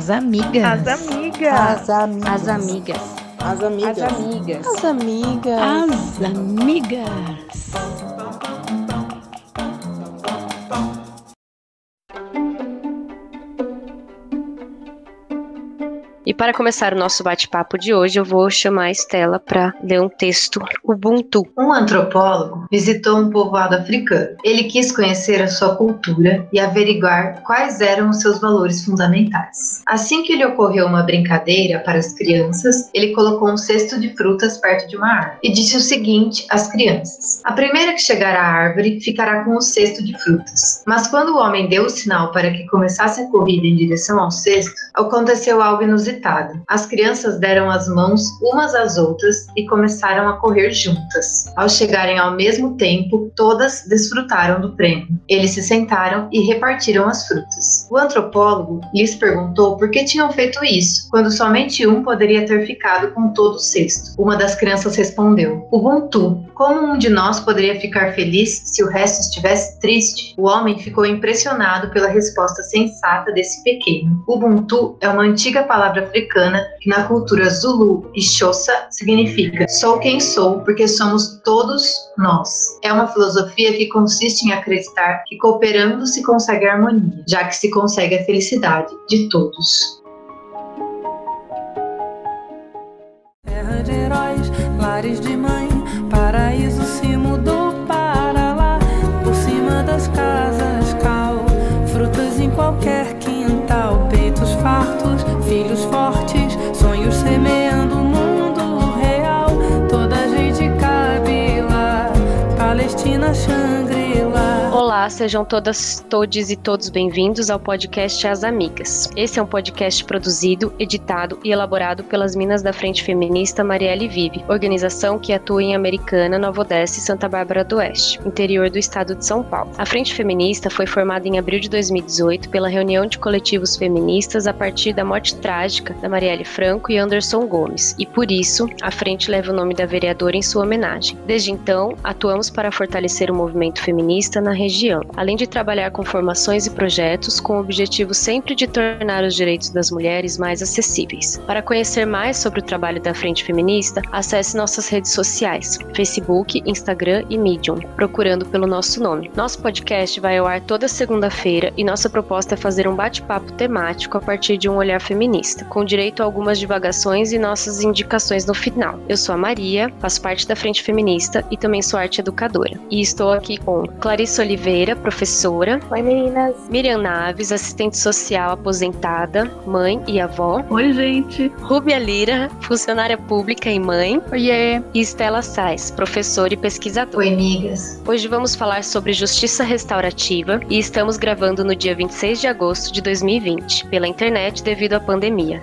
As amigas. As amigas. As amigas. As amigas. As amigas. As amigas. As amigas. As amigas. E para começar o nosso bate-papo de hoje, eu vou chamar a Estela para ler um texto Ubuntu. Um antropólogo visitou um povoado africano. Ele quis conhecer a sua cultura e averiguar quais eram os seus valores fundamentais. Assim que lhe ocorreu uma brincadeira para as crianças, ele colocou um cesto de frutas perto de uma árvore e disse o seguinte às crianças: A primeira que chegar à árvore ficará com o cesto de frutas. Mas quando o homem deu o sinal para que começasse a corrida em direção ao cesto, aconteceu algo inusitado. As crianças deram as mãos umas às outras e começaram a correr juntas. Ao chegarem ao mesmo tempo, todas desfrutaram do prêmio. Eles se sentaram e repartiram as frutas. O antropólogo lhes perguntou por que tinham feito isso, quando somente um poderia ter ficado com todo o cesto. Uma das crianças respondeu: Ubuntu. Como um de nós poderia ficar feliz se o resto estivesse triste? O homem ficou impressionado pela resposta sensata desse pequeno. Ubuntu é uma antiga palavra africana que na cultura Zulu e Xhosa significa sou quem sou porque somos todos nós. É uma filosofia que consiste em acreditar que cooperando se consegue a harmonia, já que se consegue a felicidade de todos. Terra de heróis, lares de mãe, paraíso se mudou passion Olá, sejam todas, todes e todos bem-vindos ao podcast As Amigas. Esse é um podcast produzido, editado e elaborado pelas Minas da Frente Feminista Marielle Vive, organização que atua em Americana, Nova Odessa e Santa Bárbara do Oeste, interior do estado de São Paulo. A Frente Feminista foi formada em abril de 2018 pela reunião de coletivos feministas a partir da morte trágica da Marielle Franco e Anderson Gomes, e por isso a frente leva o nome da vereadora em sua homenagem. Desde então, atuamos para fortalecer o movimento feminista na região, além de trabalhar com formações e projetos com o objetivo sempre de tornar os direitos das mulheres mais acessíveis. Para conhecer mais sobre o trabalho da Frente Feminista, acesse nossas redes sociais: Facebook, Instagram e Medium, procurando pelo nosso nome. Nosso podcast vai ao ar toda segunda-feira e nossa proposta é fazer um bate-papo temático a partir de um olhar feminista, com direito a algumas divagações e nossas indicações no final. Eu sou a Maria, faço parte da Frente Feminista e também sou arte educadora. E estou aqui com Clarissa Oliveira, professora, Oi, meninas. Miriam Naves, assistente social aposentada, mãe e avó, Oi, gente. Rúbia Lira, funcionária pública e mãe, Oiê. e Estela Sais, professora e pesquisadora. Oi, amigas. Hoje vamos falar sobre justiça restaurativa e estamos gravando no dia 26 de agosto de 2020, pela internet devido à pandemia.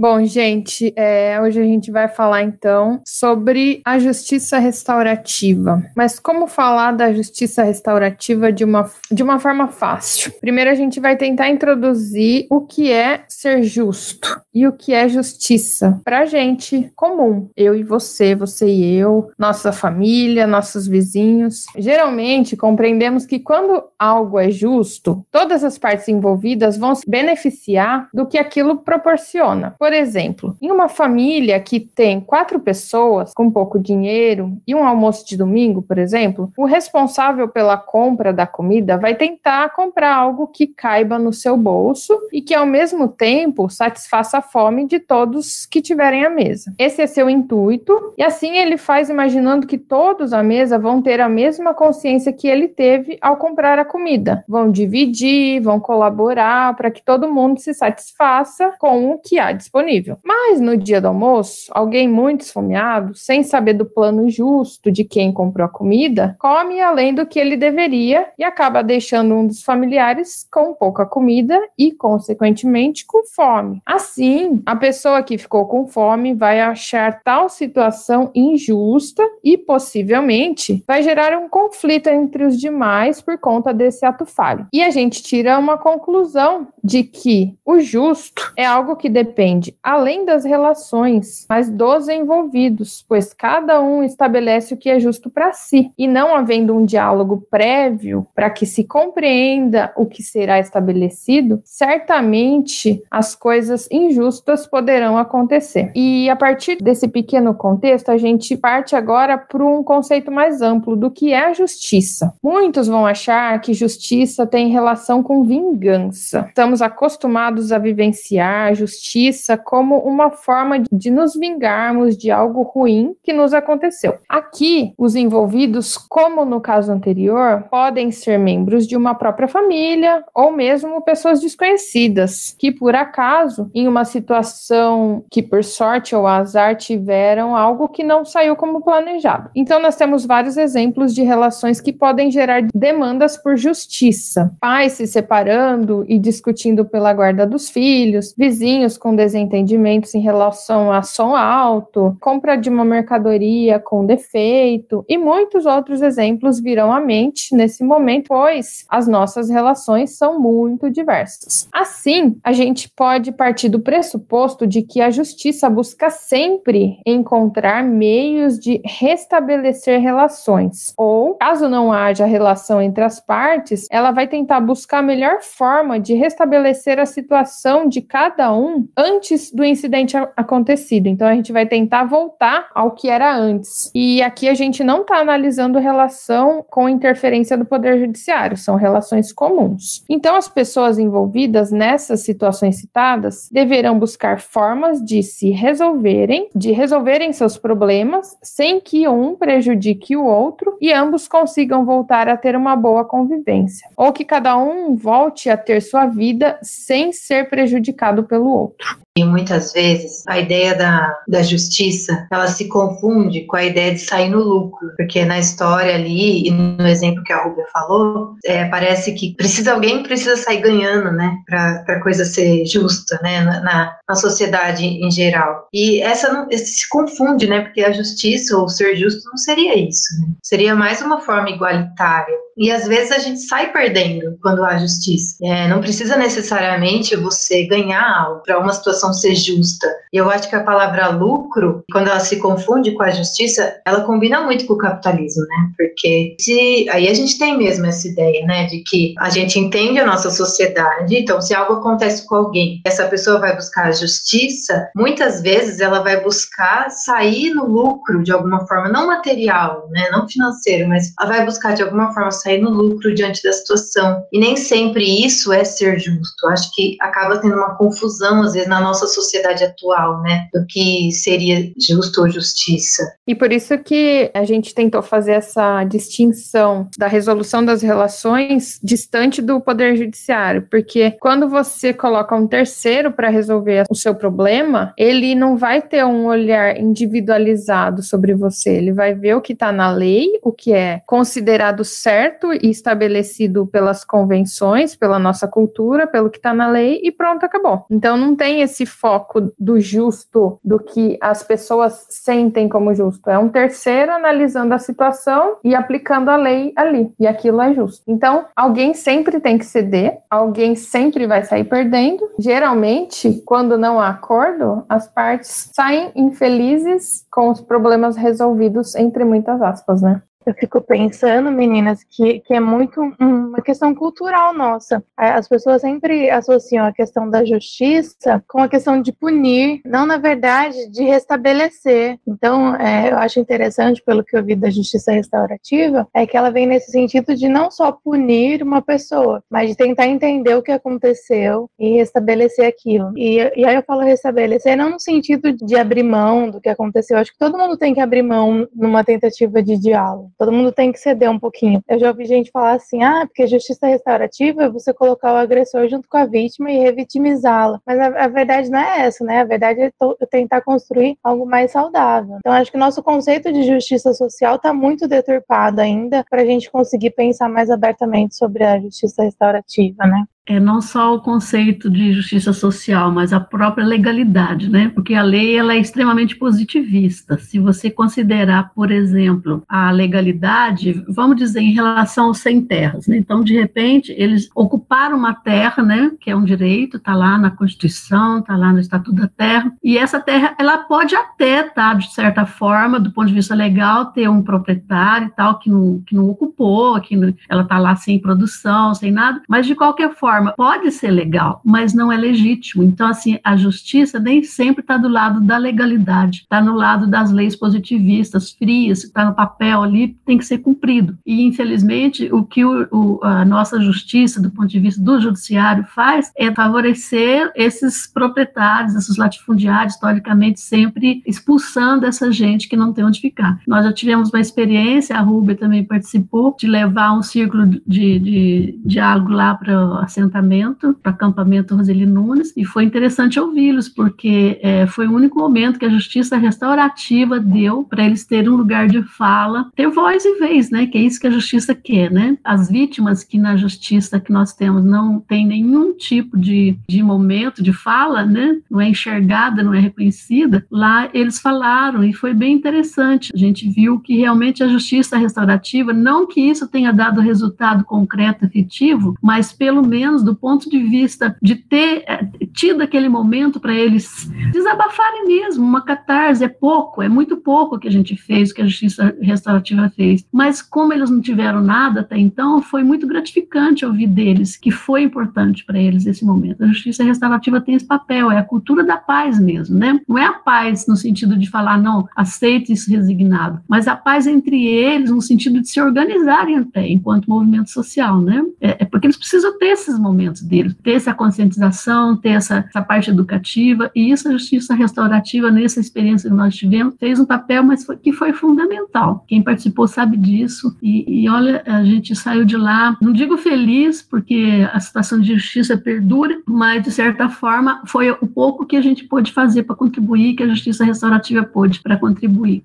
Bom, gente, é, hoje a gente vai falar então sobre a justiça restaurativa. Mas como falar da justiça restaurativa de uma, de uma forma fácil? Primeiro, a gente vai tentar introduzir o que é ser justo e o que é justiça para gente comum, eu e você, você e eu, nossa família, nossos vizinhos. Geralmente, compreendemos que quando algo é justo, todas as partes envolvidas vão se beneficiar do que aquilo proporciona. Por exemplo, em uma família que tem quatro pessoas com pouco dinheiro e um almoço de domingo, por exemplo, o responsável pela compra da comida vai tentar comprar algo que caiba no seu bolso e que, ao mesmo tempo, satisfaça a fome de todos que tiverem à mesa. Esse é seu intuito, e assim ele faz imaginando que todos à mesa vão ter a mesma consciência que ele teve ao comprar a comida. Vão dividir, vão colaborar para que todo mundo se satisfaça com o que há disponível disponível. Mas no dia do almoço, alguém muito esfomeado, sem saber do plano justo de quem comprou a comida, come além do que ele deveria e acaba deixando um dos familiares com pouca comida e, consequentemente, com fome. Assim, a pessoa que ficou com fome vai achar tal situação injusta e possivelmente vai gerar um conflito entre os demais por conta desse ato falho. E a gente tira uma conclusão de que o justo é algo que depende além das relações, mas dos envolvidos, pois cada um estabelece o que é justo para si e não havendo um diálogo prévio para que se compreenda o que será estabelecido, certamente as coisas injustas poderão acontecer. E a partir desse pequeno contexto, a gente parte agora para um conceito mais amplo do que é a justiça. Muitos vão achar que justiça tem relação com vingança. Estamos acostumados a vivenciar justiça como uma forma de nos vingarmos de algo ruim que nos aconteceu. Aqui, os envolvidos, como no caso anterior, podem ser membros de uma própria família ou mesmo pessoas desconhecidas que, por acaso, em uma situação que, por sorte ou azar, tiveram algo que não saiu como planejado. Então, nós temos vários exemplos de relações que podem gerar demandas por justiça. Pais se separando e discutindo pela guarda dos filhos, vizinhos com desentendimentos em relação a som alto, compra de uma mercadoria com defeito e muitos outros exemplos virão à mente nesse momento, pois as nossas relações são muito diversas. Assim, a gente pode partir do pressuposto de que a justiça busca sempre encontrar meios de restabelecer relações, ou caso não haja relação entre as partes, ela vai tentar buscar a melhor forma de restabelecer a situação de cada um antes do incidente acontecido. Então a gente vai tentar voltar ao que era antes. E aqui a gente não está analisando relação com interferência do Poder Judiciário, são relações comuns. Então as pessoas envolvidas nessas situações citadas deverão buscar formas de se resolverem, de resolverem seus problemas sem que um prejudique o outro e ambos consigam voltar a ter uma boa convivência, ou que cada um volte a ter sua vida sem ser prejudicado pelo outro. E muitas vezes a ideia da, da justiça ela se confunde com a ideia de sair no lucro, porque na história ali e no exemplo que a Rubia falou, é, parece que precisa alguém precisa sair ganhando, né, para a coisa ser justa, né, na, na sociedade em geral. E essa não, se confunde, né, porque a justiça ou ser justo não seria isso, né? seria mais uma forma igualitária. E às vezes a gente sai perdendo quando há justiça. É, não precisa necessariamente você ganhar algo para uma situação ser justa. Eu acho que a palavra lucro, quando ela se confunde com a justiça, ela combina muito com o capitalismo, né? Porque se, aí a gente tem mesmo essa ideia, né, de que a gente entende a nossa sociedade. Então, se algo acontece com alguém, essa pessoa vai buscar a justiça. Muitas vezes ela vai buscar sair no lucro de alguma forma, não material, né, não financeiro, mas ela vai buscar de alguma forma sair sair no lucro diante da situação. E nem sempre isso é ser justo. Acho que acaba tendo uma confusão, às vezes, na nossa sociedade atual, né? Do que seria justo ou justiça. E por isso que a gente tentou fazer essa distinção da resolução das relações distante do poder judiciário, porque quando você coloca um terceiro para resolver o seu problema, ele não vai ter um olhar individualizado sobre você, ele vai ver o que está na lei, o que é considerado certo certo e estabelecido pelas convenções, pela nossa cultura, pelo que está na lei e pronto, acabou. Então não tem esse foco do justo, do que as pessoas sentem como justo. É um terceiro analisando a situação e aplicando a lei ali. E aquilo é justo. Então, alguém sempre tem que ceder, alguém sempre vai sair perdendo. Geralmente, quando não há acordo, as partes saem infelizes com os problemas resolvidos, entre muitas aspas, né? Eu fico pensando, meninas, que, que é muito uma questão cultural nossa. As pessoas sempre associam a questão da justiça com a questão de punir, não, na verdade, de restabelecer. Então, é, eu acho interessante, pelo que eu vi da justiça restaurativa, é que ela vem nesse sentido de não só punir uma pessoa, mas de tentar entender o que aconteceu e restabelecer aquilo. E, e aí eu falo restabelecer não no sentido de abrir mão do que aconteceu. Eu acho que todo mundo tem que abrir mão numa tentativa de diálogo todo mundo tem que ceder um pouquinho. Eu já ouvi gente falar assim, ah, porque justiça restaurativa é você colocar o agressor junto com a vítima e revitimizá-la. Mas a, a, verdade não é essa, né? A verdade é tentar construir algo mais saudável. Então, acho que o nosso conceito de justiça social está muito deturpado ainda para a gente conseguir pensar mais abertamente sobre a justiça restaurativa, né? É não só o conceito de justiça social, mas a própria legalidade, né? Porque a lei ela é extremamente positivista. Se você considerar, por exemplo, a legalidade, vamos dizer em relação aos sem terras, né? Então, de repente, eles ocuparam uma terra, né? Que é um direito, está lá na Constituição, está lá no Estatuto da Terra, e essa terra ela pode até tá, de certa forma, do ponto de vista legal, ter um proprietário e tal que não que não ocupou, que não, ela está lá sem produção, sem nada, mas de qualquer forma forma, pode ser legal, mas não é legítimo. Então, assim, a justiça nem sempre está do lado da legalidade, está no lado das leis positivistas, frias, está no papel ali, tem que ser cumprido. E, infelizmente, o que o, o, a nossa justiça, do ponto de vista do judiciário, faz é favorecer esses proprietários, esses latifundiários, historicamente, sempre expulsando essa gente que não tem onde ficar. Nós já tivemos uma experiência, a Rubia também participou, de levar um círculo de, de, diálogo lá para a assentamento, para acampamento Roseli Nunes, e foi interessante ouvi-los, porque é, foi o único momento que a justiça restaurativa deu para eles terem um lugar de fala, ter voz e vez, né? Que é isso que a justiça quer, né? As vítimas que na justiça que nós temos não tem nenhum tipo de, de momento de fala, né? Não é enxergada, não é reconhecida. Lá eles falaram e foi bem interessante. A gente viu que realmente a justiça restaurativa, não que isso tenha dado resultado concreto, efetivo, mas pelo menos menos do ponto de vista de ter é, tido aquele momento para eles desabafarem mesmo, uma catarse, é pouco, é muito pouco que a gente fez, que a justiça restaurativa fez. Mas como eles não tiveram nada até então, foi muito gratificante ouvir deles que foi importante para eles esse momento. A justiça restaurativa tem esse papel, é a cultura da paz mesmo, né? Não é a paz no sentido de falar, não, aceite isso resignado, mas a paz entre eles no sentido de se organizarem até, enquanto movimento social, né? É, é porque eles precisam ter esses momentos deles, ter essa conscientização, ter essa, essa parte educativa, e isso a justiça restaurativa, nessa experiência que nós tivemos, fez um papel, mas foi, que foi fundamental. Quem participou sabe disso, e, e olha, a gente saiu de lá, não digo feliz, porque a situação de justiça perdura, mas de certa forma foi o pouco que a gente pôde fazer para contribuir, que a justiça restaurativa pôde para contribuir.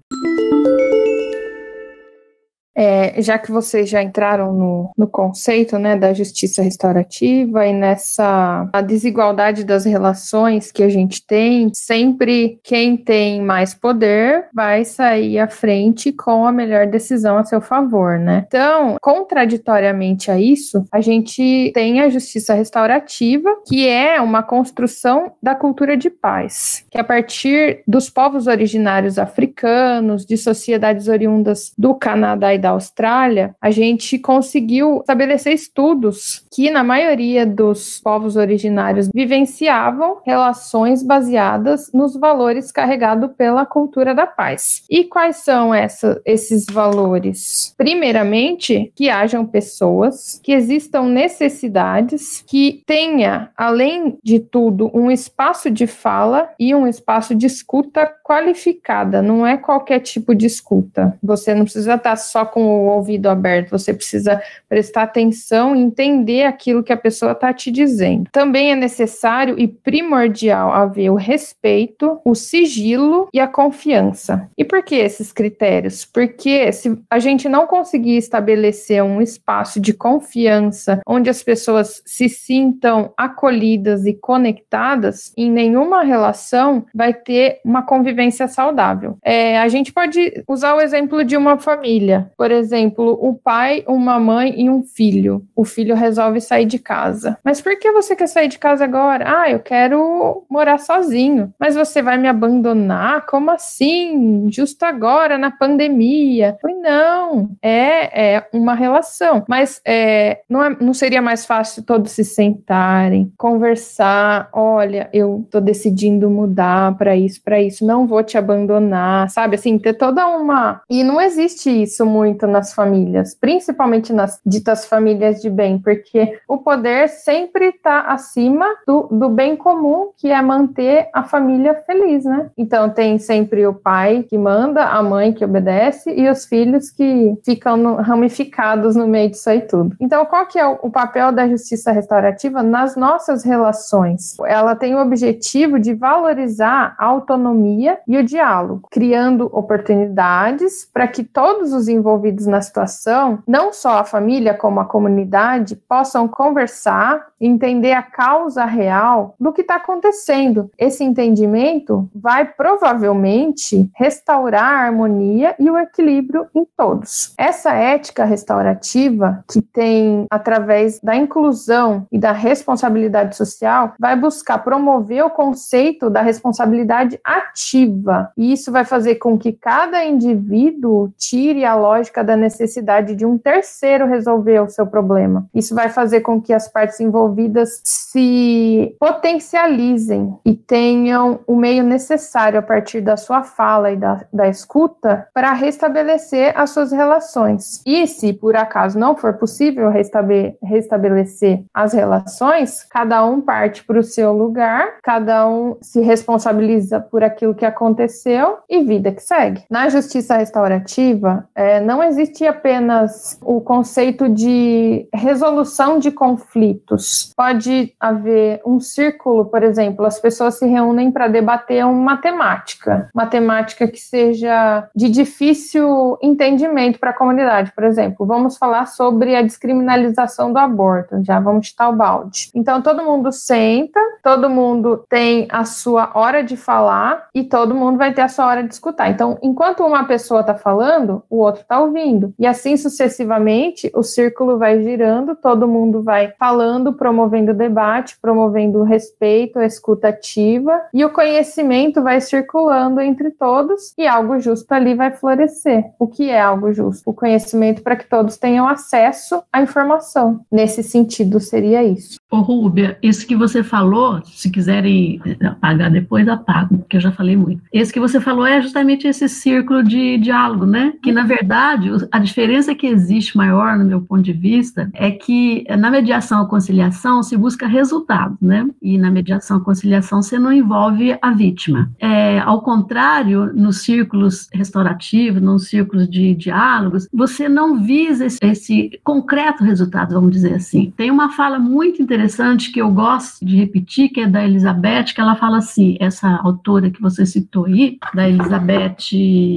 É, já que vocês já entraram no, no conceito né, da justiça restaurativa e nessa a desigualdade das relações que a gente tem, sempre quem tem mais poder vai sair à frente com a melhor decisão a seu favor, né? Então, contraditoriamente a isso, a gente tem a justiça restaurativa, que é uma construção da cultura de paz, que a partir dos povos originários africanos, de sociedades oriundas do Canadá e da Austrália, a gente conseguiu estabelecer estudos que, na maioria dos povos originários, vivenciavam relações baseadas nos valores carregados pela cultura da paz. E quais são essa, esses valores? Primeiramente, que hajam pessoas, que existam necessidades, que tenha, além de tudo, um espaço de fala e um espaço de escuta qualificada. Não é qualquer tipo de escuta. Você não precisa estar só com o ouvido aberto, você precisa prestar atenção e entender aquilo que a pessoa está te dizendo. Também é necessário e primordial haver o respeito, o sigilo e a confiança. E por que esses critérios? Porque se a gente não conseguir estabelecer um espaço de confiança onde as pessoas se sintam acolhidas e conectadas, em nenhuma relação vai ter uma convivência saudável. É, a gente pode usar o exemplo de uma família. Por exemplo, o pai, uma mãe e um filho. O filho resolve sair de casa. Mas por que você quer sair de casa agora? Ah, eu quero morar sozinho. Mas você vai me abandonar? Como assim? Justo agora, na pandemia? Falei, não, é, é uma relação. Mas é, não, é, não seria mais fácil todos se sentarem, conversar? Olha, eu tô decidindo mudar para isso, para isso, não vou te abandonar, sabe? Assim, ter toda uma. E não existe isso muito muito nas famílias, principalmente nas ditas famílias de bem, porque o poder sempre está acima do, do bem comum, que é manter a família feliz, né? Então tem sempre o pai que manda, a mãe que obedece e os filhos que ficam no, ramificados no meio disso aí tudo. Então, qual que é o, o papel da justiça restaurativa nas nossas relações? Ela tem o objetivo de valorizar a autonomia e o diálogo, criando oportunidades para que todos os envolvidos na situação, não só a família como a comunidade, possam conversar, entender a causa real do que está acontecendo. Esse entendimento vai provavelmente restaurar a harmonia e o equilíbrio em todos. Essa ética restaurativa, que tem através da inclusão e da responsabilidade social, vai buscar promover o conceito da responsabilidade ativa. E isso vai fazer com que cada indivíduo tire a lógica da necessidade de um terceiro resolver o seu problema. Isso vai fazer com que as partes envolvidas se potencializem e tenham o meio necessário a partir da sua fala e da, da escuta para restabelecer as suas relações. E se por acaso não for possível restabelecer as relações, cada um parte para o seu lugar, cada um se responsabiliza por aquilo que aconteceu e vida que segue. Na justiça restaurativa, é, existe apenas o conceito de resolução de conflitos. Pode haver um círculo, por exemplo, as pessoas se reúnem para debater uma temática, uma temática que seja de difícil entendimento para a comunidade. Por exemplo, vamos falar sobre a descriminalização do aborto, já vamos estar o balde. Então, todo mundo senta, todo mundo tem a sua hora de falar e todo mundo vai ter a sua hora de escutar. Então, enquanto uma pessoa está falando, o outro está ouvindo. E assim sucessivamente, o círculo vai girando, todo mundo vai falando, promovendo debate, promovendo respeito, a escuta ativa, e o conhecimento vai circulando entre todos e algo justo ali vai florescer. O que é algo justo? O conhecimento para que todos tenham acesso à informação. Nesse sentido, seria isso. Ô, Rúbia, isso que você falou, se quiserem apagar depois, apagam, porque eu já falei muito. Esse que você falou é justamente esse círculo de diálogo, né? Que, na verdade, a diferença que existe maior, no meu ponto de vista, é que na mediação e conciliação se busca resultado, né? E na mediação e conciliação você não envolve a vítima. É, ao contrário, nos círculos restaurativos, nos círculos de diálogos, você não visa esse, esse concreto resultado, vamos dizer assim. Tem uma fala muito interessante que eu gosto de repetir, que é da Elizabeth, que ela fala assim, essa autora que você citou aí, da Elizabeth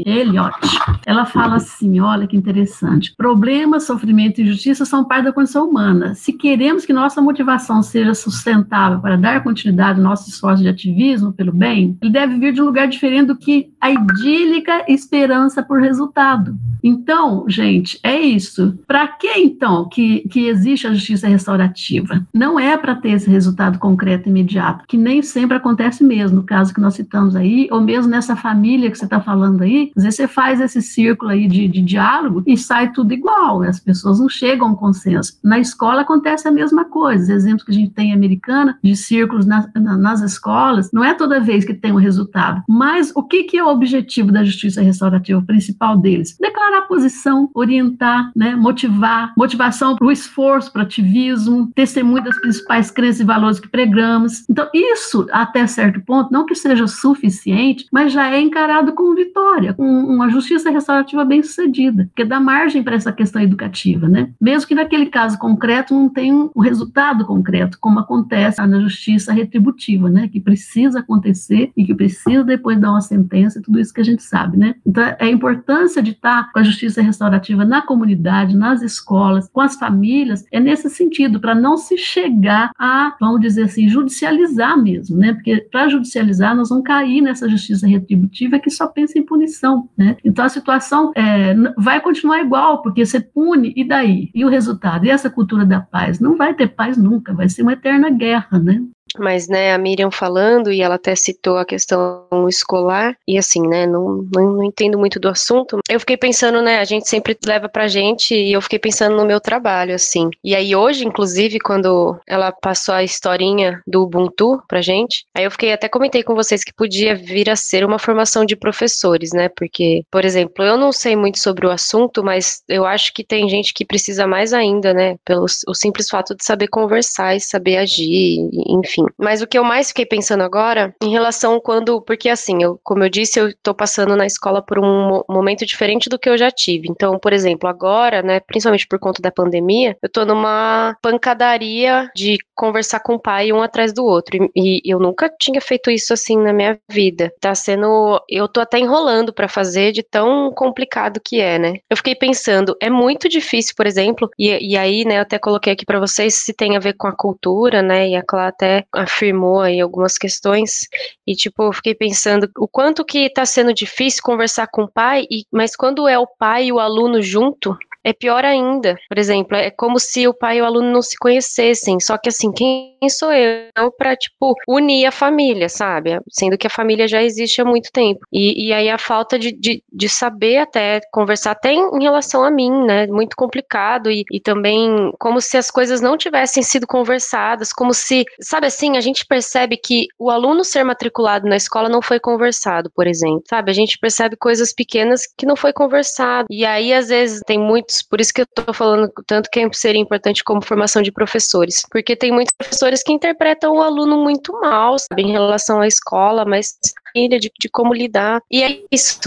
Elliot, ela fala assim, olha que interessante, problemas, sofrimento e justiça são parte da condição humana. Se queremos que nossa motivação seja sustentável para dar continuidade ao nosso esforço de ativismo pelo bem, ele deve vir de um lugar diferente do que a idílica esperança por resultado. Então, gente, é isso. Para que então que, que existe a justiça restaurativa? Não é para ter esse resultado concreto imediato, que nem sempre acontece mesmo, no caso que nós citamos aí, ou mesmo nessa família que você está falando aí, às vezes você faz esse círculo aí de, de diálogo e sai tudo igual, as pessoas não chegam a um consenso. Na escola acontece a mesma coisa, os exemplos que a gente tem em americana, de círculos na, na, nas escolas, não é toda vez que tem um resultado, mas o que, que é o objetivo da justiça restaurativa, o principal deles? Declarar posição, orientar, né, motivar, motivação para o esforço, para o ativismo, testemunho das principais crenças e valores que pregamos. Então, isso, até certo ponto, não que seja suficiente, mas já é encarado como vitória, com uma justiça restaurativa bem sucedida, porque dá margem para essa questão educativa, né? Mesmo que naquele caso concreto não tenha um resultado concreto, como acontece na justiça retributiva, né? Que precisa acontecer e que precisa depois dar uma sentença e tudo isso que a gente sabe, né? Então, é a importância de estar com a justiça restaurativa na comunidade, nas escolas, com as famílias, é nesse sentido, para não se chegar a, vamos dizer assim, judicializar mesmo, né? Porque para judicializar nós vamos cair nessa justiça retributiva que só pensa em punição, né? Então a situação é, vai continuar igual, porque você pune e daí? E o resultado? E essa cultura da paz? Não vai ter paz nunca, vai ser uma eterna guerra, né? Mas, né, a Miriam falando, e ela até citou a questão escolar, e assim, né, não, não, não entendo muito do assunto. Eu fiquei pensando, né, a gente sempre leva pra gente, e eu fiquei pensando no meu trabalho, assim. E aí hoje, inclusive, quando ela passou a historinha do Ubuntu pra gente, aí eu fiquei, até comentei com vocês que podia vir a ser uma formação de professores, né, porque, por exemplo, eu não sei muito sobre o assunto, mas eu acho que tem gente que precisa mais ainda, né, pelo o simples fato de saber conversar e saber agir, enfim. Mas o que eu mais fiquei pensando agora, em relação quando, porque assim, eu, como eu disse, eu tô passando na escola por um momento diferente do que eu já tive. Então, por exemplo, agora, né, principalmente por conta da pandemia, eu tô numa pancadaria de conversar com o pai um atrás do outro. E, e eu nunca tinha feito isso assim na minha vida. Tá sendo, eu tô até enrolando para fazer de tão complicado que é, né? Eu fiquei pensando, é muito difícil, por exemplo, e, e aí, né, eu até coloquei aqui para vocês se tem a ver com a cultura, né? E a Clara até afirmou aí algumas questões. E tipo, eu fiquei pensando o quanto que tá sendo difícil conversar com o pai, e, mas quando é o pai e o aluno junto, é pior ainda. Por exemplo, é como se o pai e o aluno não se conhecessem. Só que assim, quem sou eu para tipo unir a família, sabe? Sendo que a família já existe há muito tempo. E, e aí a falta de, de, de, saber até conversar até em, relação a mim, né? Muito complicado e, e também como se as coisas não tivessem sido conversadas, como se, sabe assim, a gente percebe que o aluno ser matriculado na escola não foi conversado, por exemplo, sabe? A gente percebe coisas pequenas que não foi conversado. E aí às vezes tem muitos por isso que eu estou falando tanto que seria importante como formação de professores, porque tem muitos professores que interpretam o aluno muito mal, sabe, em relação à escola, mas de, de como lidar. E é isso,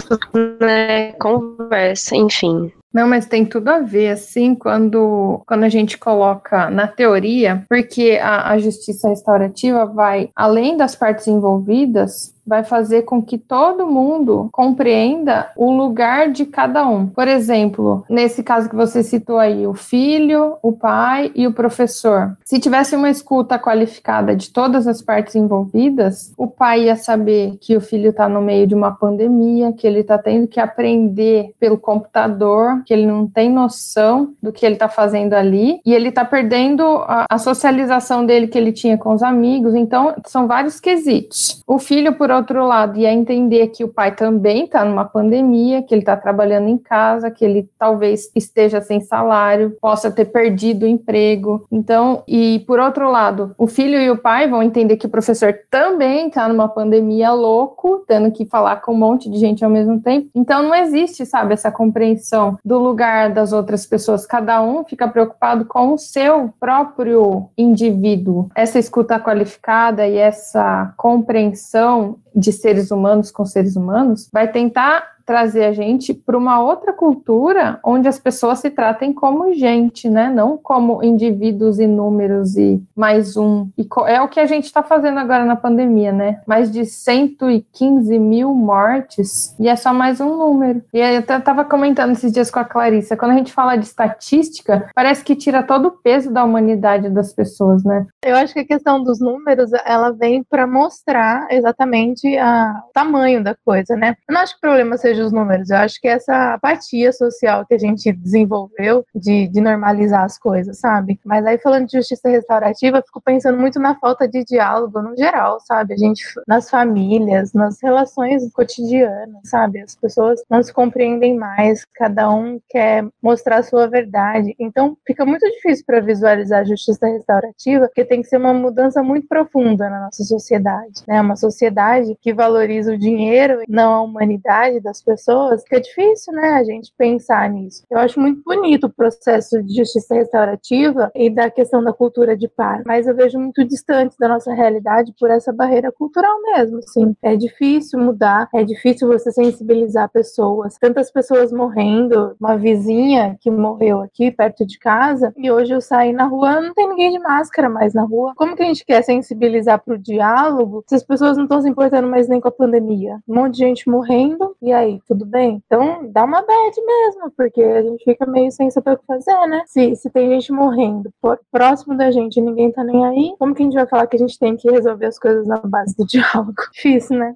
né? Conversa, enfim. Não, mas tem tudo a ver, assim, quando, quando a gente coloca na teoria, porque a, a justiça restaurativa vai, além das partes envolvidas, vai fazer com que todo mundo compreenda o lugar de cada um. Por exemplo, nesse caso que você citou aí, o filho, o pai e o professor. Se tivesse uma escuta qualificada de todas as partes envolvidas, o pai ia saber que o filho está no meio de uma pandemia, que ele está tendo que aprender pelo computador, que ele não tem noção do que ele está fazendo ali e ele está perdendo a, a socialização dele que ele tinha com os amigos. Então, são vários quesitos. O filho, por outro lado, ia entender que o pai também está numa pandemia, que ele está trabalhando em casa, que ele talvez esteja sem salário, possa ter perdido o emprego. Então, e por outro lado, o filho e o pai vão entender que o professor também está numa pandemia louco, tendo que falar com um monte de gente ao mesmo tempo. Então, não existe, sabe, essa compreensão do lugar das outras pessoas. Cada um fica preocupado com o seu próprio indivíduo. Essa escuta qualificada e essa compreensão de seres humanos com seres humanos, vai tentar trazer a gente para uma outra cultura onde as pessoas se tratem como gente, né? Não como indivíduos e números e mais um. E é o que a gente está fazendo agora na pandemia, né? Mais de 115 mil mortes e é só mais um número. E eu estava comentando esses dias com a Clarissa, quando a gente fala de estatística, parece que tira todo o peso da humanidade das pessoas, né? Eu acho que a questão dos números, ela vem para mostrar exatamente a, o tamanho da coisa, né? Eu não acho que o problema seja os números. Eu acho que essa apatia social que a gente desenvolveu de, de normalizar as coisas, sabe? Mas aí falando de justiça restaurativa, eu fico pensando muito na falta de diálogo no geral, sabe? A gente, nas famílias, nas relações cotidianas, sabe? As pessoas não se compreendem mais, cada um quer mostrar a sua verdade. Então fica muito difícil para visualizar a justiça restaurativa, porque tem que ser uma mudança muito profunda na nossa sociedade, né? Uma sociedade que valoriza o dinheiro, não a humanidade das pessoas que é difícil, né, a gente pensar nisso. Eu acho muito bonito o processo de justiça restaurativa e da questão da cultura de paz, mas eu vejo muito distante da nossa realidade por essa barreira cultural mesmo, assim. É difícil mudar, é difícil você sensibilizar pessoas. Tantas pessoas morrendo, uma vizinha que morreu aqui perto de casa, e hoje eu saí na rua, não tem ninguém de máscara mais na rua. Como que a gente quer sensibilizar para o diálogo se as pessoas não estão se importando mais nem com a pandemia? Um monte de gente morrendo, e aí? Tudo bem? Então dá uma bad mesmo, porque a gente fica meio sem saber o que fazer, né? Se, se tem gente morrendo próximo da gente e ninguém tá nem aí, como que a gente vai falar que a gente tem que resolver as coisas na base do diálogo? Difícil, né?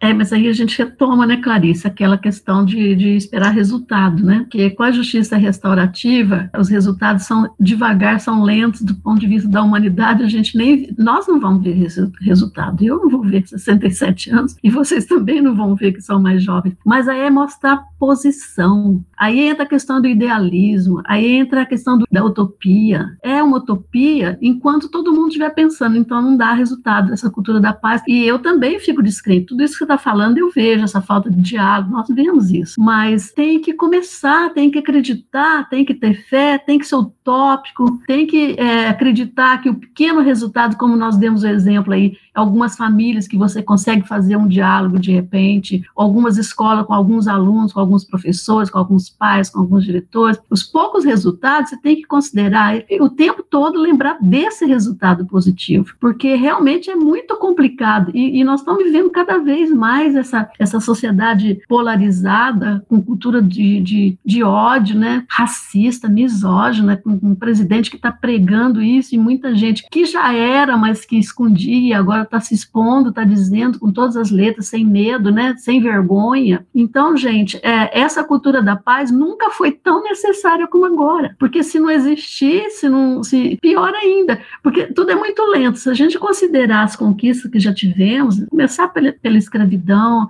É, mas aí a gente retoma, né, Clarice, aquela questão de, de esperar resultado, né? Porque com a justiça restaurativa, os resultados são devagar, são lentos do ponto de vista da humanidade, a gente nem. Nós não vamos ver esse resultado. Eu não vou ver 67 anos, e vocês também não vão ver que são mais jovens. Mas aí é mostrar posição. Aí entra a questão do idealismo, aí entra a questão do, da utopia. É uma utopia enquanto todo mundo estiver pensando, então não dá resultado essa cultura da paz. E eu também fico descrente. Tudo isso que está falando, eu vejo essa falta de diálogo, nós vemos isso. Mas tem que começar, tem que acreditar, tem que ter fé, tem que ser utópico, tem que é, acreditar que o pequeno resultado, como nós demos o exemplo aí, algumas famílias que você consegue fazer um diálogo de repente, algumas escolas com alguns alunos, com alguns professores, com alguns pais, com alguns diretores. Os poucos resultados você tem que considerar o tempo todo lembrar desse resultado positivo, porque realmente é muito complicado e, e nós estamos vivendo cada vez mais essa, essa sociedade polarizada, com cultura de, de, de ódio, né, racista, misógina, com, um presidente que está pregando isso e muita gente que já era, mas que escondia, agora está se expondo, está dizendo com todas as letras, sem medo, né, sem vergonha. Então, gente, é, essa cultura da paz nunca foi tão necessária como agora, porque se não existisse, não, se, pior ainda, porque tudo é muito lento. Se a gente considerar as conquistas que já tivemos, começar pela, pela escravidão,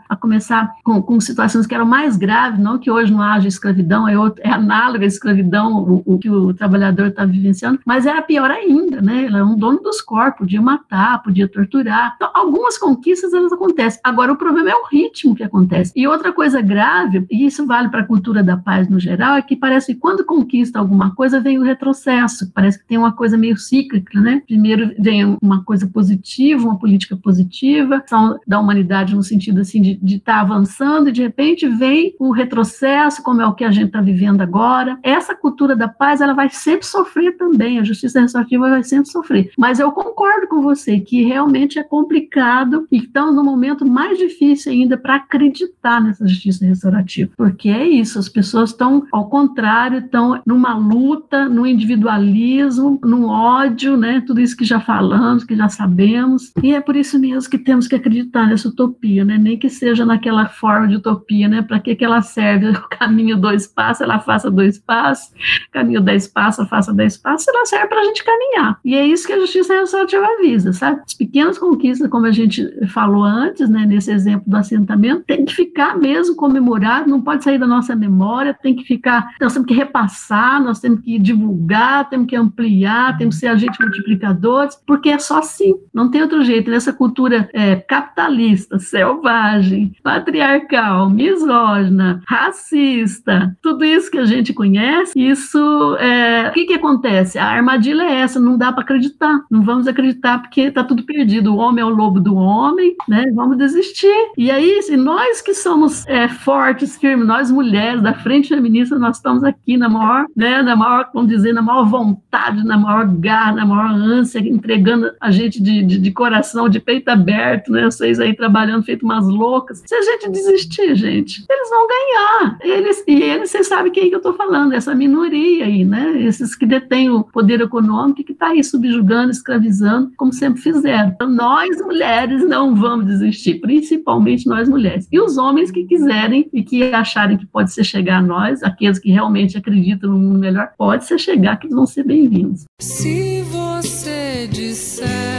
a começar com, com, situações que eram mais graves, não que hoje não haja escravidão, é, outro, é análoga à escravidão o, o que o trabalhador está vivenciando, mas era pior ainda, né? Ele é um dono dos corpos, podia matar, podia torturar então, algumas conquistas elas acontecem. Agora, o problema é o ritmo que acontece. E outra coisa grave, e isso vale para a cultura da paz no geral, é que parece que quando conquista alguma coisa, vem o retrocesso. Parece que tem uma coisa meio cíclica, né? Primeiro vem uma coisa positiva, uma política positiva, da humanidade no sentido assim de estar tá avançando, e de repente vem o retrocesso, como é o que a gente está vivendo agora. Essa cultura da paz, ela vai sempre sofrer também, a justiça restaurativa vai sempre sofrer. Mas eu concordo com você que realmente é complicado e estamos no momento mais difícil ainda para acreditar nessa justiça restaurativa, porque é isso, as pessoas estão, ao contrário, estão numa luta, no individualismo, no ódio, né? Tudo isso que já falamos, que já sabemos, e é por isso mesmo que temos que acreditar nessa utopia, né? Nem que seja naquela forma de utopia, né? Para que, que ela serve? O caminho dois passos, ela faça dois passos, caminho dez passos, faça dez passos, ela serve para a gente caminhar. E é isso que a justiça restaurativa avisa, sabe? Os pequenos conquista, como a gente falou antes, né, nesse exemplo do assentamento, tem que ficar mesmo comemorado, não pode sair da nossa memória, tem que ficar, nós temos que repassar, nós temos que divulgar, temos que ampliar, temos que ser agentes multiplicadores, porque é só assim, não tem outro jeito. Nessa cultura é, capitalista, selvagem, patriarcal, misógina, racista, tudo isso que a gente conhece, isso, é, o que que acontece? A armadilha é essa, não dá para acreditar, não vamos acreditar porque está tudo perdido homem é o lobo do homem, né? Vamos desistir. E aí, se nós que somos é, fortes, firmes, nós mulheres da frente feminista, nós estamos aqui na maior, né? Na maior, vamos dizer, na maior vontade, na maior garra, na maior ânsia, entregando a gente de, de, de coração, de peito aberto, né? Vocês aí trabalhando feito umas loucas. Se a gente desistir, gente, eles vão ganhar. Eles, e eles, vocês sabem quem que eu estou falando, essa minoria aí, né? Esses que detêm o poder econômico que está aí subjugando, escravizando, como sempre fizeram. Então, nós mulheres não vamos desistir, principalmente nós mulheres. E os homens que quiserem e que acharem que pode ser chegar a nós, aqueles que realmente acreditam no mundo melhor, pode ser chegar, que eles vão ser bem-vindos. Se você disser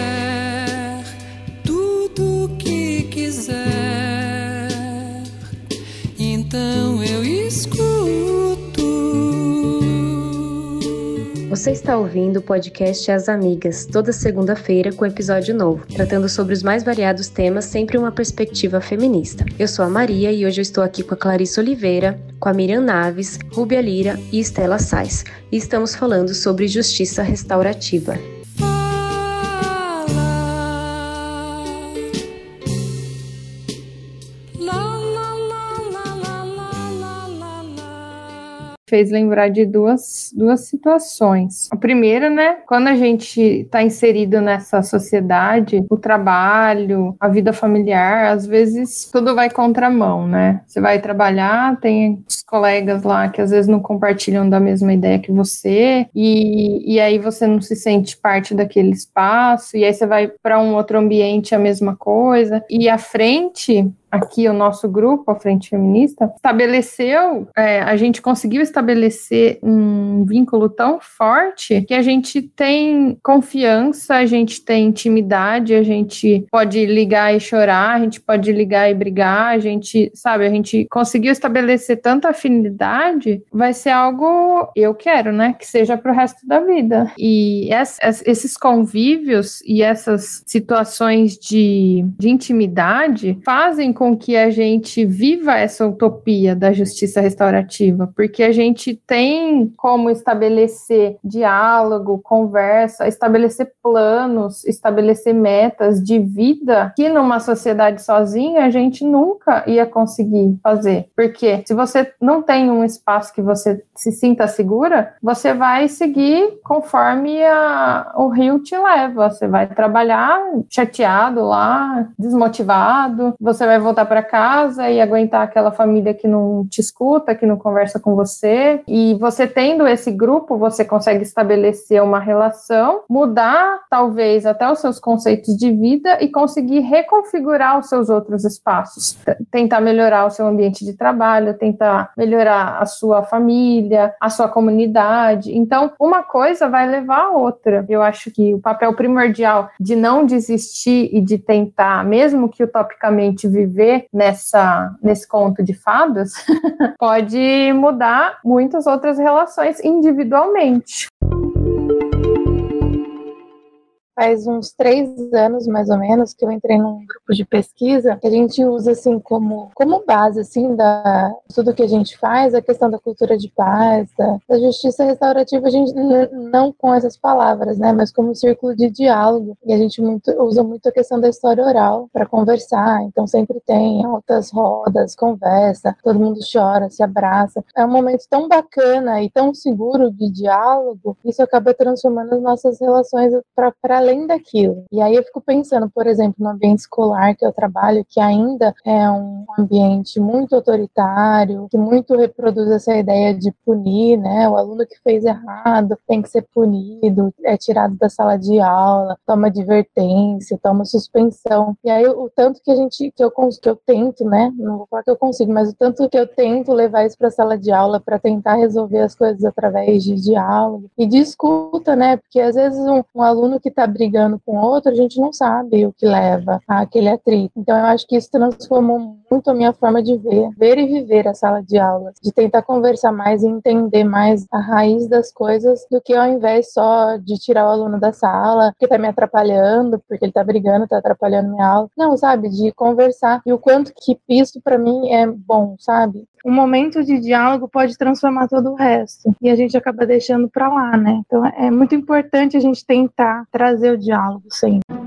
Você está ouvindo o podcast As Amigas, toda segunda-feira com episódio novo, tratando sobre os mais variados temas, sempre uma perspectiva feminista. Eu sou a Maria e hoje eu estou aqui com a Clarice Oliveira, com a Miriam Naves, Rúbia Lira e Estela Sais, e estamos falando sobre justiça restaurativa. Fez lembrar de duas, duas situações. A primeira, né, quando a gente está inserido nessa sociedade, o trabalho, a vida familiar, às vezes tudo vai contramão, né? Você vai trabalhar, tem colegas lá que às vezes não compartilham da mesma ideia que você, e, e aí você não se sente parte daquele espaço, e aí você vai para um outro ambiente a mesma coisa. E à frente, aqui o nosso grupo, a Frente Feminista, estabeleceu, é, a gente conseguiu estabelecer um vínculo tão forte que a gente tem confiança, a gente tem intimidade, a gente pode ligar e chorar, a gente pode ligar e brigar, a gente, sabe, a gente conseguiu estabelecer tanta afinidade, vai ser algo, eu quero, né, que seja para o resto da vida. E esses convívios e essas situações de, de intimidade fazem com que a gente viva essa utopia da justiça restaurativa, porque a gente tem como estabelecer diálogo, conversa, estabelecer planos, estabelecer metas de vida que numa sociedade sozinha a gente nunca ia conseguir fazer. Porque se você não tem um espaço que você se sinta segura, você vai seguir conforme a, o rio te leva. Você vai trabalhar chateado lá, desmotivado, você vai voltar para casa e aguentar aquela família que não te escuta, que não conversa com você. E você tendo esse grupo, você consegue estabelecer uma relação, mudar talvez até os seus conceitos de vida e conseguir reconfigurar os seus outros espaços. Tentar melhorar o seu ambiente de trabalho, tentar melhorar a sua família, a sua comunidade. Então, uma coisa vai levar a outra. Eu acho que o papel primordial de não desistir e de tentar, mesmo que utopicamente viver nessa nesse conto de fadas, pode mudar muitas outras relações individualmente faz uns três anos, mais ou menos, que eu entrei num grupo de pesquisa que a gente usa, assim, como, como base, assim, da tudo que a gente faz, a questão da cultura de paz, da, da justiça restaurativa, a gente não com essas palavras, né, mas como um círculo de diálogo. E a gente muito, usa muito a questão da história oral para conversar, então sempre tem altas rodas, conversa, todo mundo chora, se abraça. É um momento tão bacana e tão seguro de diálogo, isso acaba transformando as nossas relações para além daquilo. E aí eu fico pensando, por exemplo, no ambiente escolar que eu trabalho, que ainda é um ambiente muito autoritário, que muito reproduz essa ideia de punir, né? O aluno que fez errado tem que ser punido, é tirado da sala de aula, toma advertência, toma suspensão. E aí o tanto que a gente que eu que eu tento, né? Não vou falar que eu consigo, mas o tanto que eu tento levar isso para a sala de aula para tentar resolver as coisas através de diálogo e de escuta, né? Porque às vezes um, um aluno que está brigando com outro, a gente não sabe o que leva àquele atrito. Então, eu acho que isso transformou muito a minha forma de ver, ver e viver a sala de aula, de tentar conversar mais e entender mais a raiz das coisas, do que ao invés só de tirar o aluno da sala, porque tá me atrapalhando, porque ele tá brigando, tá atrapalhando minha aula. Não, sabe? De conversar e o quanto que isso para mim é bom, sabe? Um momento de diálogo pode transformar todo o resto e a gente acaba deixando para lá, né? Então é muito importante a gente tentar trazer o diálogo sempre.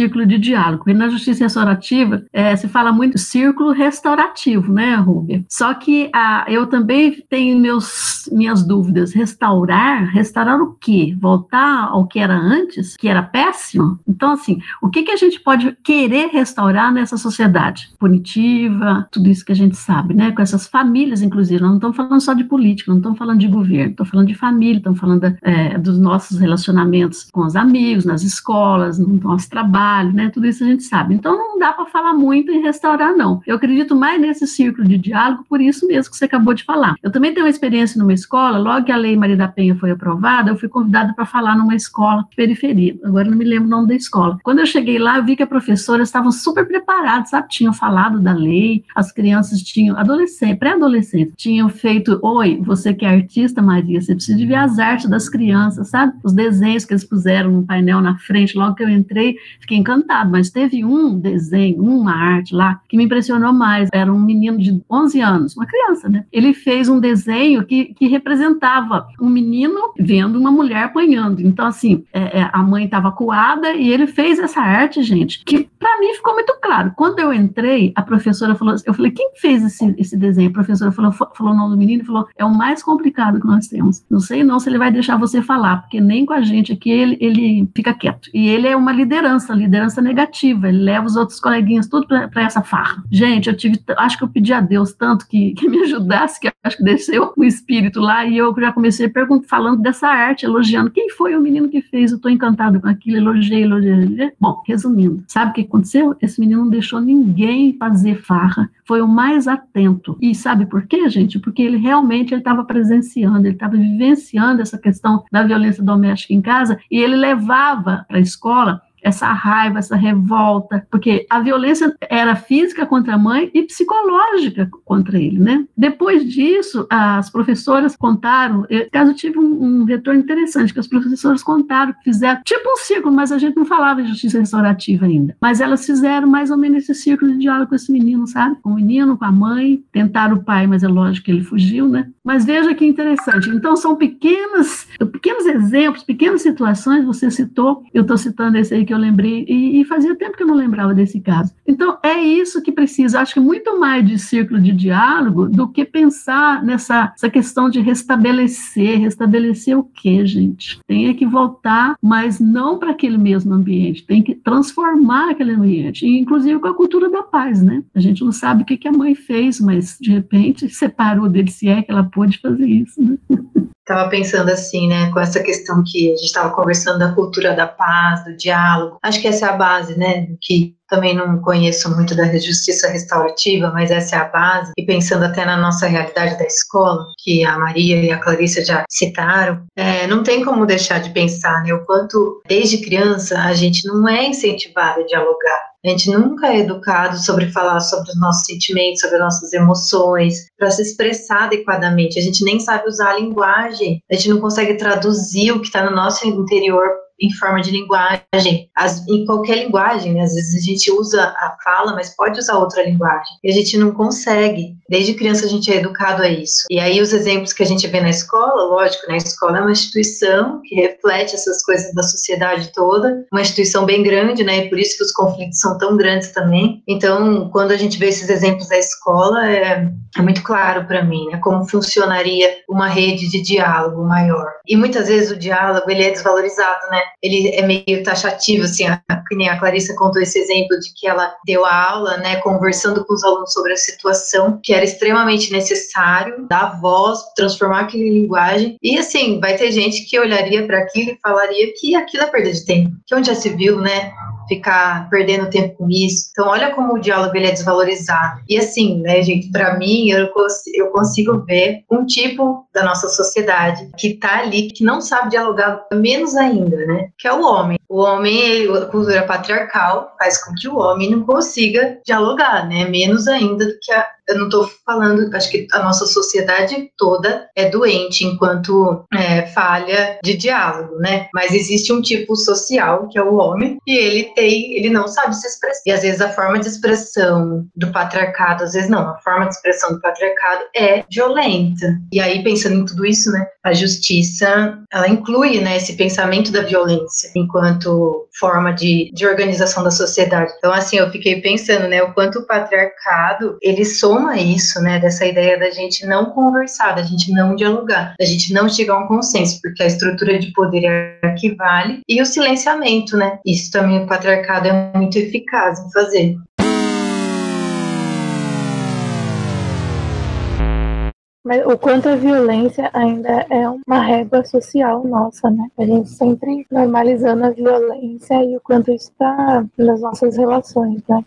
Círculo de diálogo. E na justiça restaurativa é, se fala muito círculo restaurativo, né, Rubia? Só que a, eu também tenho meus, minhas dúvidas. Restaurar, restaurar o quê? Voltar ao que era antes, que era péssimo? Então, assim, o que, que a gente pode querer restaurar nessa sociedade punitiva, tudo isso que a gente sabe, né? Com essas famílias, inclusive. Não estamos falando só de política, não estamos falando de governo, estamos falando de família, estamos falando é, dos nossos relacionamentos com os amigos, nas escolas, no nosso trabalho trabalho, né? Tudo isso a gente sabe. Então não dá para falar muito em restaurar, não. Eu acredito mais nesse círculo de diálogo, por isso mesmo que você acabou de falar. Eu também tenho uma experiência numa escola, logo que a Lei Maria da Penha foi aprovada, eu fui convidada para falar numa escola periferia. Agora não me lembro o nome da escola. Quando eu cheguei lá, eu vi que a professora estavam super preparadas, sabe? Tinham falado da lei, as crianças tinham, adolescente, pré-adolescente, tinham feito, oi, você que é artista, Maria, você precisa de ver as artes das crianças, sabe? Os desenhos que eles puseram no painel na frente, logo que eu entrei, fiquei encantado, mas teve um desenho, uma arte lá, que me impressionou mais. Era um menino de 11 anos, uma criança, né? Ele fez um desenho que, que representava um menino vendo uma mulher apanhando. Então, assim, é, é, a mãe estava coada e ele fez essa arte, gente, que para mim ficou muito claro. Quando eu entrei, a professora falou, eu falei, quem fez esse, esse desenho? A professora falou, falou o nome do menino e falou, é o mais complicado que nós temos. Não sei não se ele vai deixar você falar, porque nem com a gente aqui ele, ele fica quieto. E ele é uma liderança ali liderança negativa, ele leva os outros coleguinhas tudo para essa farra. Gente, eu tive, acho que eu pedi a Deus tanto que, que me ajudasse, que acho que desceu o espírito lá e eu já comecei falando dessa arte, elogiando quem foi o menino que fez, eu estou encantado com aquilo, elogiei, elogiei. Bom, resumindo, sabe o que aconteceu? Esse menino não deixou ninguém fazer farra, foi o mais atento. E sabe por quê, gente? Porque ele realmente estava presenciando, ele estava vivenciando essa questão da violência doméstica em casa e ele levava para a escola essa raiva, essa revolta, porque a violência era física contra a mãe e psicológica contra ele, né? Depois disso, as professoras contaram, eu, caso tive um, um, retorno interessante, que as professoras contaram, fizeram tipo um círculo, mas a gente não falava de justiça restaurativa ainda, mas elas fizeram mais ou menos esse círculo de diálogo com esse menino, sabe? Com o menino, com a mãe, tentaram o pai, mas é lógico que ele fugiu, né? Mas veja que interessante, então são pequenas, pequenos exemplos, pequenas situações, você citou, eu estou citando esse aí que eu lembrei, e, e, fazia tempo que eu não lembrava desse caso. Então, é isso que precisa, acho que muito mais de círculo de diálogo do que pensar nessa essa questão de restabelecer. Restabelecer o quê, gente? Tem que voltar, mas não para aquele mesmo ambiente, tem que transformar aquele ambiente, inclusive com a cultura da paz, né? A gente não sabe o que, que a mãe fez, mas de repente separou dele, se é que ela pôde fazer isso, né? Estava pensando assim, né, com essa questão que a gente estava conversando da cultura da paz, do diálogo. Acho que essa é a base, né, que também não conheço muito da justiça restaurativa, mas essa é a base. E pensando até na nossa realidade da escola, que a Maria e a Clarissa já citaram, é, não tem como deixar de pensar, né, o quanto desde criança a gente não é incentivado a dialogar. A gente nunca é educado sobre falar sobre os nossos sentimentos, sobre as nossas emoções, para se expressar adequadamente. A gente nem sabe usar a linguagem, a gente não consegue traduzir o que está no nosso interior em forma de linguagem, as, em qualquer linguagem, né? às vezes a gente usa a fala, mas pode usar outra linguagem, e a gente não consegue. Desde criança a gente é educado a isso. E aí os exemplos que a gente vê na escola, lógico, né? a escola é uma instituição que reflete essas coisas da sociedade toda, uma instituição bem grande, né? E por isso que os conflitos são tão grandes também. Então, quando a gente vê esses exemplos da escola, é, é muito claro para mim, né? Como funcionaria uma rede de diálogo maior. E muitas vezes o diálogo ele é desvalorizado, né? Ele é meio taxativo, assim, a, que nem a Clarissa contou esse exemplo de que ela deu a aula, né, conversando com os alunos sobre a situação, que era extremamente necessário dar voz, transformar aquilo em linguagem, e assim, vai ter gente que olharia para aquilo e falaria que aquilo é perda de tempo, que onde já se viu, né, ficar perdendo tempo com isso. Então, olha como o diálogo ele é desvalorizado. E assim, né, gente, para mim, eu, eu consigo ver um tipo da nossa sociedade que tá ali, que não sabe dialogar, menos ainda, né, que é o homem. O homem, ele, a cultura patriarcal faz com que o homem não consiga dialogar, né, menos ainda do que a, eu não estou falando, acho que a nossa sociedade toda é doente enquanto é, falha de diálogo, né? Mas existe um tipo social que é o homem e ele tem, ele não sabe se expressar. E às vezes a forma de expressão do patriarcado, às vezes não, a forma de expressão do patriarcado é violenta. E aí pensando em tudo isso, né? A justiça, ela inclui, né, esse pensamento da violência enquanto forma de, de organização da sociedade. Então assim, eu fiquei pensando, né, o quanto o patriarcado ele soma isso, né, dessa ideia da gente não conversar, da gente não dialogar, da gente não chegar a um consenso, porque a estrutura de poder é que vale, e o silenciamento, né, isso também o patriarcado é muito eficaz em fazer. Mas o quanto a violência ainda é uma régua social nossa, né? A gente sempre normalizando a violência e o quanto isso está nas nossas relações, né?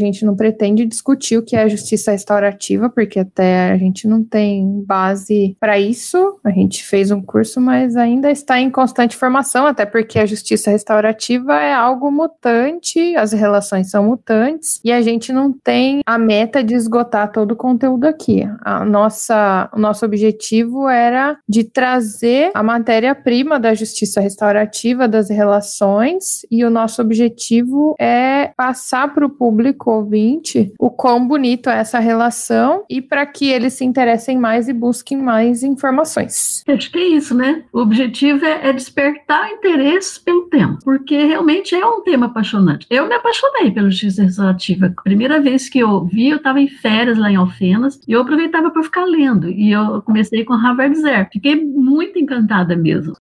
Gente não pretende discutir o que é justiça restaurativa, porque até a gente não tem base para isso. A gente fez um curso, mas ainda está em constante formação, até porque a justiça restaurativa é algo mutante, as relações são mutantes, e a gente não tem a meta de esgotar todo o conteúdo aqui. A nossa, o nosso objetivo era de trazer a matéria-prima da justiça restaurativa das relações, e o nosso objetivo é passar para o público o ouvinte o quão bonito é essa relação e para que eles se interessem mais e busquem mais informações. Acho que é isso, né? O objetivo é, é despertar interesse pelo tema, porque realmente é um tema apaixonante. Eu me apaixonei pela justiça restaurativa. Primeira vez que eu vi, eu estava em férias lá em Alfenas e eu aproveitava para ficar lendo. E eu comecei com Harvard Zer. Fiquei muito encantada mesmo.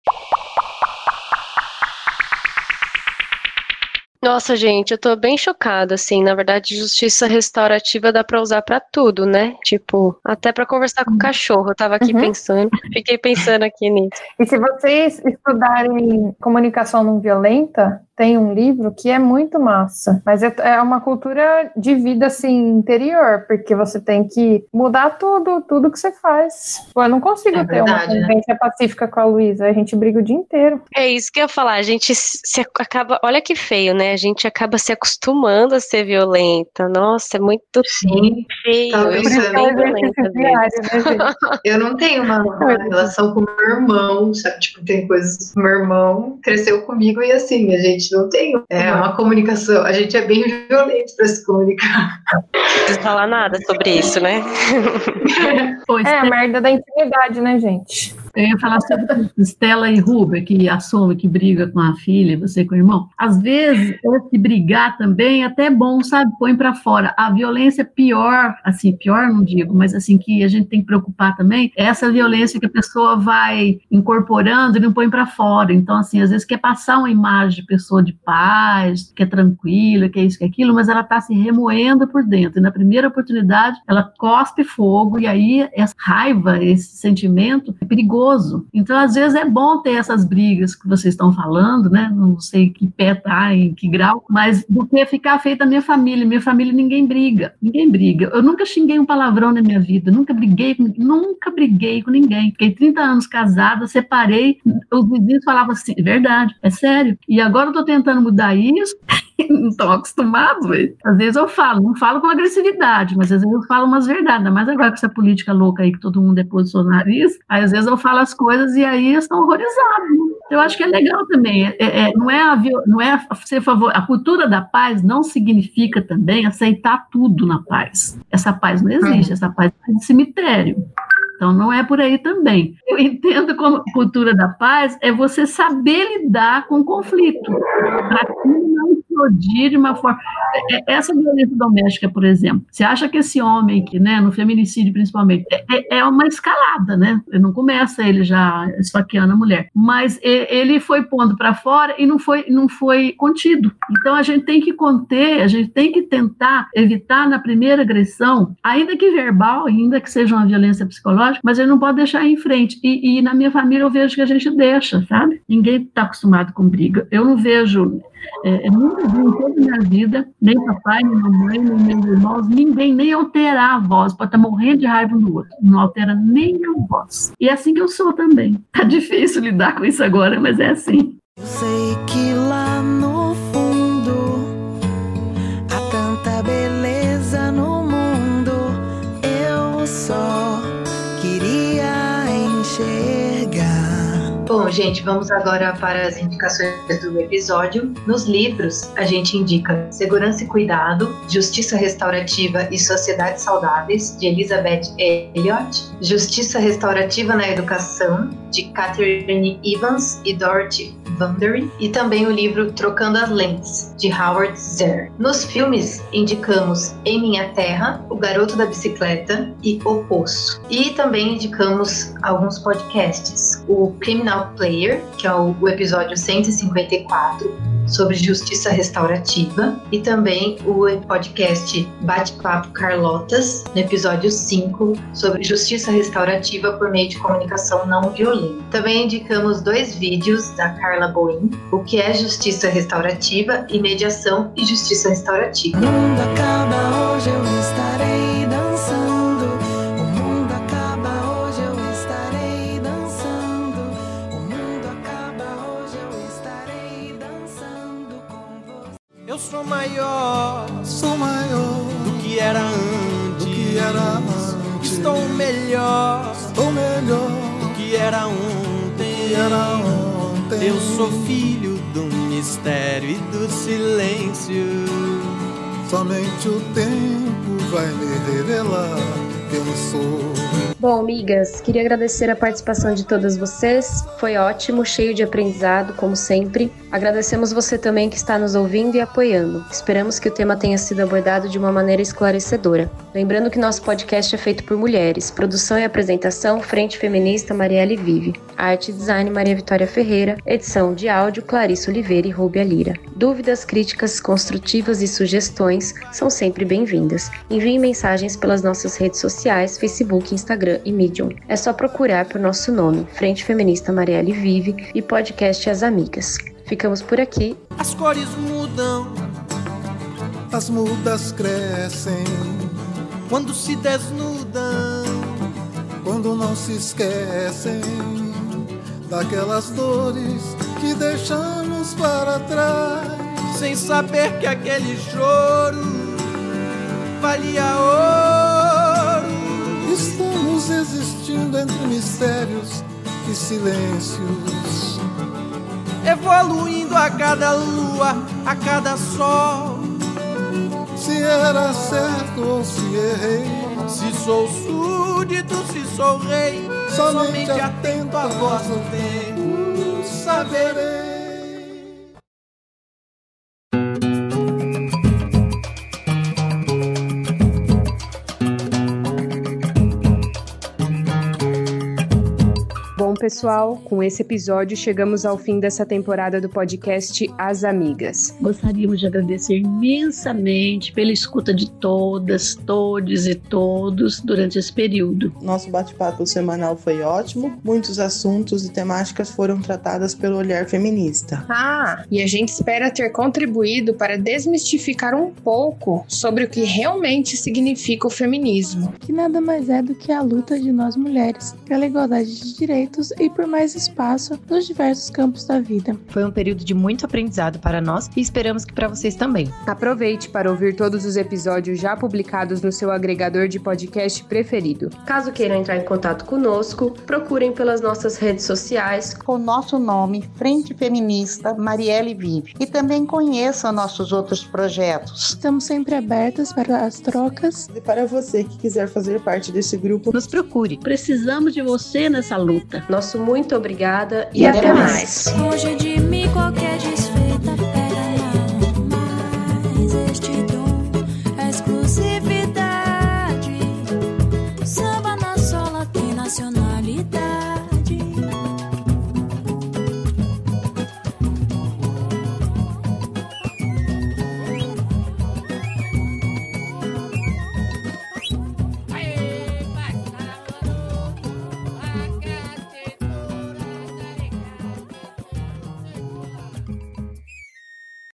Nossa, gente, eu tô bem chocada, assim. Na verdade, justiça restaurativa dá pra usar pra tudo, né? Tipo, até pra conversar com o cachorro. Eu tava aqui Uhum. pensando, fiquei pensando aqui nisso. E se vocês estudarem comunicação não violenta, tem um livro que é muito massa, mas é, é uma cultura de vida assim interior, porque você tem que mudar tudo, tudo que você faz. Pô, eu não consigo É ter uma verdade, né? convivência pacífica com a Luísa, a gente briga o dia inteiro. É isso que eu ia falar. A gente se acaba. Olha que feio, né? A gente acaba se acostumando a ser violenta. Nossa, é muito Sim, feio. Tava Eu bem É violenta. diário, né, eu não tenho uma, uma relação com meu irmão, sabe? Tipo, tem coisas. Meu irmão cresceu comigo e assim, a gente não tem é, uma comunicação. A gente é bem violento pra se comunicar. Não precisa falar nada sobre isso, né? É a merda da intimidade, né, gente? Eu ia falar sobre Stella e Ruber, que assume que briga com a filha, você com o irmão. Às vezes, esse brigar também é até bom, sabe? Põe pra fora. A violência pior, assim, pior não digo, mas assim, que a gente tem que preocupar também, é essa violência que a pessoa vai incorporando e não põe pra fora. Então, assim, às vezes quer passar uma imagem de pessoa de paz, que é tranquila, que é isso, que é aquilo, mas ela tá se remoendo por dentro. E na primeira oportunidade, ela cospe fogo, e aí essa raiva, esse sentimento é perigoso. Então, às vezes, é bom ter essas brigas que vocês estão falando, né? Não sei que pé tá, em que grau, mas do que ficar feita a minha família. Minha família, ninguém briga. Ninguém briga. Eu nunca xinguei um palavrão na minha vida, nunca briguei, nunca briguei com ninguém. Fiquei 30 anos casada, separei, os vizinhos falavam assim, é verdade, é sério. E agora eu tô tentando mudar isso, não estão acostumados. Às vezes eu falo, não falo com agressividade, mas às vezes eu falo umas verdades, ainda mais agora com essa política louca aí que todo mundo é bolsonarista, aí às vezes eu falo as coisas e aí eles estão horrorizados. Eu acho que é legal também. É, é- não é a, não é a ser favor. A cultura da paz não significa também aceitar tudo na paz. Essa paz não existe, essa paz é de cemitério. Então não é por aí também. Eu entendo como cultura da paz é você saber lidar com conflito, para que não explodir de uma forma. É- é- Essa violência doméstica, por exemplo, você acha que esse homem, que, né, no feminicídio principalmente, é- é, é uma escalada, né? Ele Não começa ele já esfaqueando a mulher, mas ele foi pondo para fora e não foi, não foi contido. Então a gente tem que conter, a gente tem que tentar evitar na primeira agressão, ainda que verbal, ainda que seja uma violência psicológica, mas ele não pode deixar em frente. E, e na minha família eu vejo que a gente deixa, sabe? Ninguém está acostumado com briga. Eu não vejo é, eu nunca vi em toda a minha vida, nem papai, nem mamãe, nem meus irmãos, ninguém nem alterar a voz, pode estar morrendo de raiva um do outro, não altera nem a voz. E é assim que eu sou também. Tá difícil lidar com isso agora, mas é assim. Eu sei que Bom, gente, vamos agora para as indicações do episódio. Nos livros, a gente indica Segurança e Cuidado, Justiça Restaurativa e Sociedades Saudáveis, de Elizabeth Elliot, Justiça Restaurativa na Educação, de Catherine Evans e Dorothy Vandery, e também o livro Trocando as Lentes, de Howard Zer. Nos filmes, indicamos Em Minha Terra, O Garoto da Bicicleta e O Poço. E também indicamos alguns podcasts. O Criminal Player, que é o episódio 154 sobre justiça restaurativa, e também o podcast Bate-Papo Carlotas, no episódio 5, sobre justiça restaurativa por meio de comunicação não violenta. Também indicamos dois vídeos da Carla Boim, o que é justiça restaurativa e mediação e justiça restaurativa. O mundo acaba hoje, eu estarei dançando. O mundo acaba hoje, eu estarei dançando. O mundo acaba hoje, eu estarei dançando com você. Eu sou maior, sou maior do que era antes. Do que era antes. Estou melhor, estou melhor do que era ontem. era ontem. Eu sou filho do mistério e do silêncio. Somente o tempo vai me revelar quem sou. Bom, amigas, queria agradecer a participação de todas vocês. Foi ótimo, cheio de aprendizado, como sempre. Agradecemos você também que está nos ouvindo e apoiando. Esperamos que o tema tenha sido abordado de uma maneira esclarecedora. Lembrando que nosso podcast é feito por mulheres. Produção e apresentação: Frente Feminista Marielle Vive. Arte e design Maria Vitória Ferreira. Edição de áudio Clarice Oliveira e Rubia Lira. Dúvidas, críticas construtivas e sugestões são sempre bem-vindas. Envie mensagens pelas nossas redes sociais, Facebook, Instagram e Medium. É só procurar por nosso nome, Frente Feminista Marielle Vive e podcast As Amigas. Ficamos por aqui. As cores mudam, As mudas crescem quando se desnudam. quando não se esquecem daquelas dores que deixamos para trás. sem saber que aquele choro valia ouro. Estamos existindo entre mistérios e silêncios. Evoluindo a cada lua, a cada sol. Se era certo ou se errei, Se sou súdito, se sou rei, somente atento à voz do tempo saberei. Pessoal, com esse episódio chegamos ao fim dessa temporada do podcast As Amigas. Gostaríamos de agradecer imensamente pela escuta de todas, todes e todos durante esse período. Nosso bate-papo semanal foi ótimo, muitos assuntos e temáticas foram tratadas pelo olhar feminista. Ah, e a gente espera ter contribuído para desmistificar um pouco sobre o que realmente significa o feminismo. que nada mais é do que a luta de nós mulheres pela igualdade de direitos e por mais espaço nos diversos campos da vida. Foi um período de muito aprendizado para nós e esperamos que para vocês também. Aproveite para ouvir todos os episódios já publicados no seu agregador de podcast preferido. Caso queiram entrar em contato conosco, procurem pelas nossas redes sociais. com nosso nome Frente Feminista Marielle Vive. E também conheça nossos outros projetos. Estamos sempre abertas para as trocas. E para você que quiser fazer parte desse grupo, Nos procure. Precisamos de você nessa luta. Nosso muito obrigada e, E até até mais. Longe de mim qualquer desfeita pega não mais este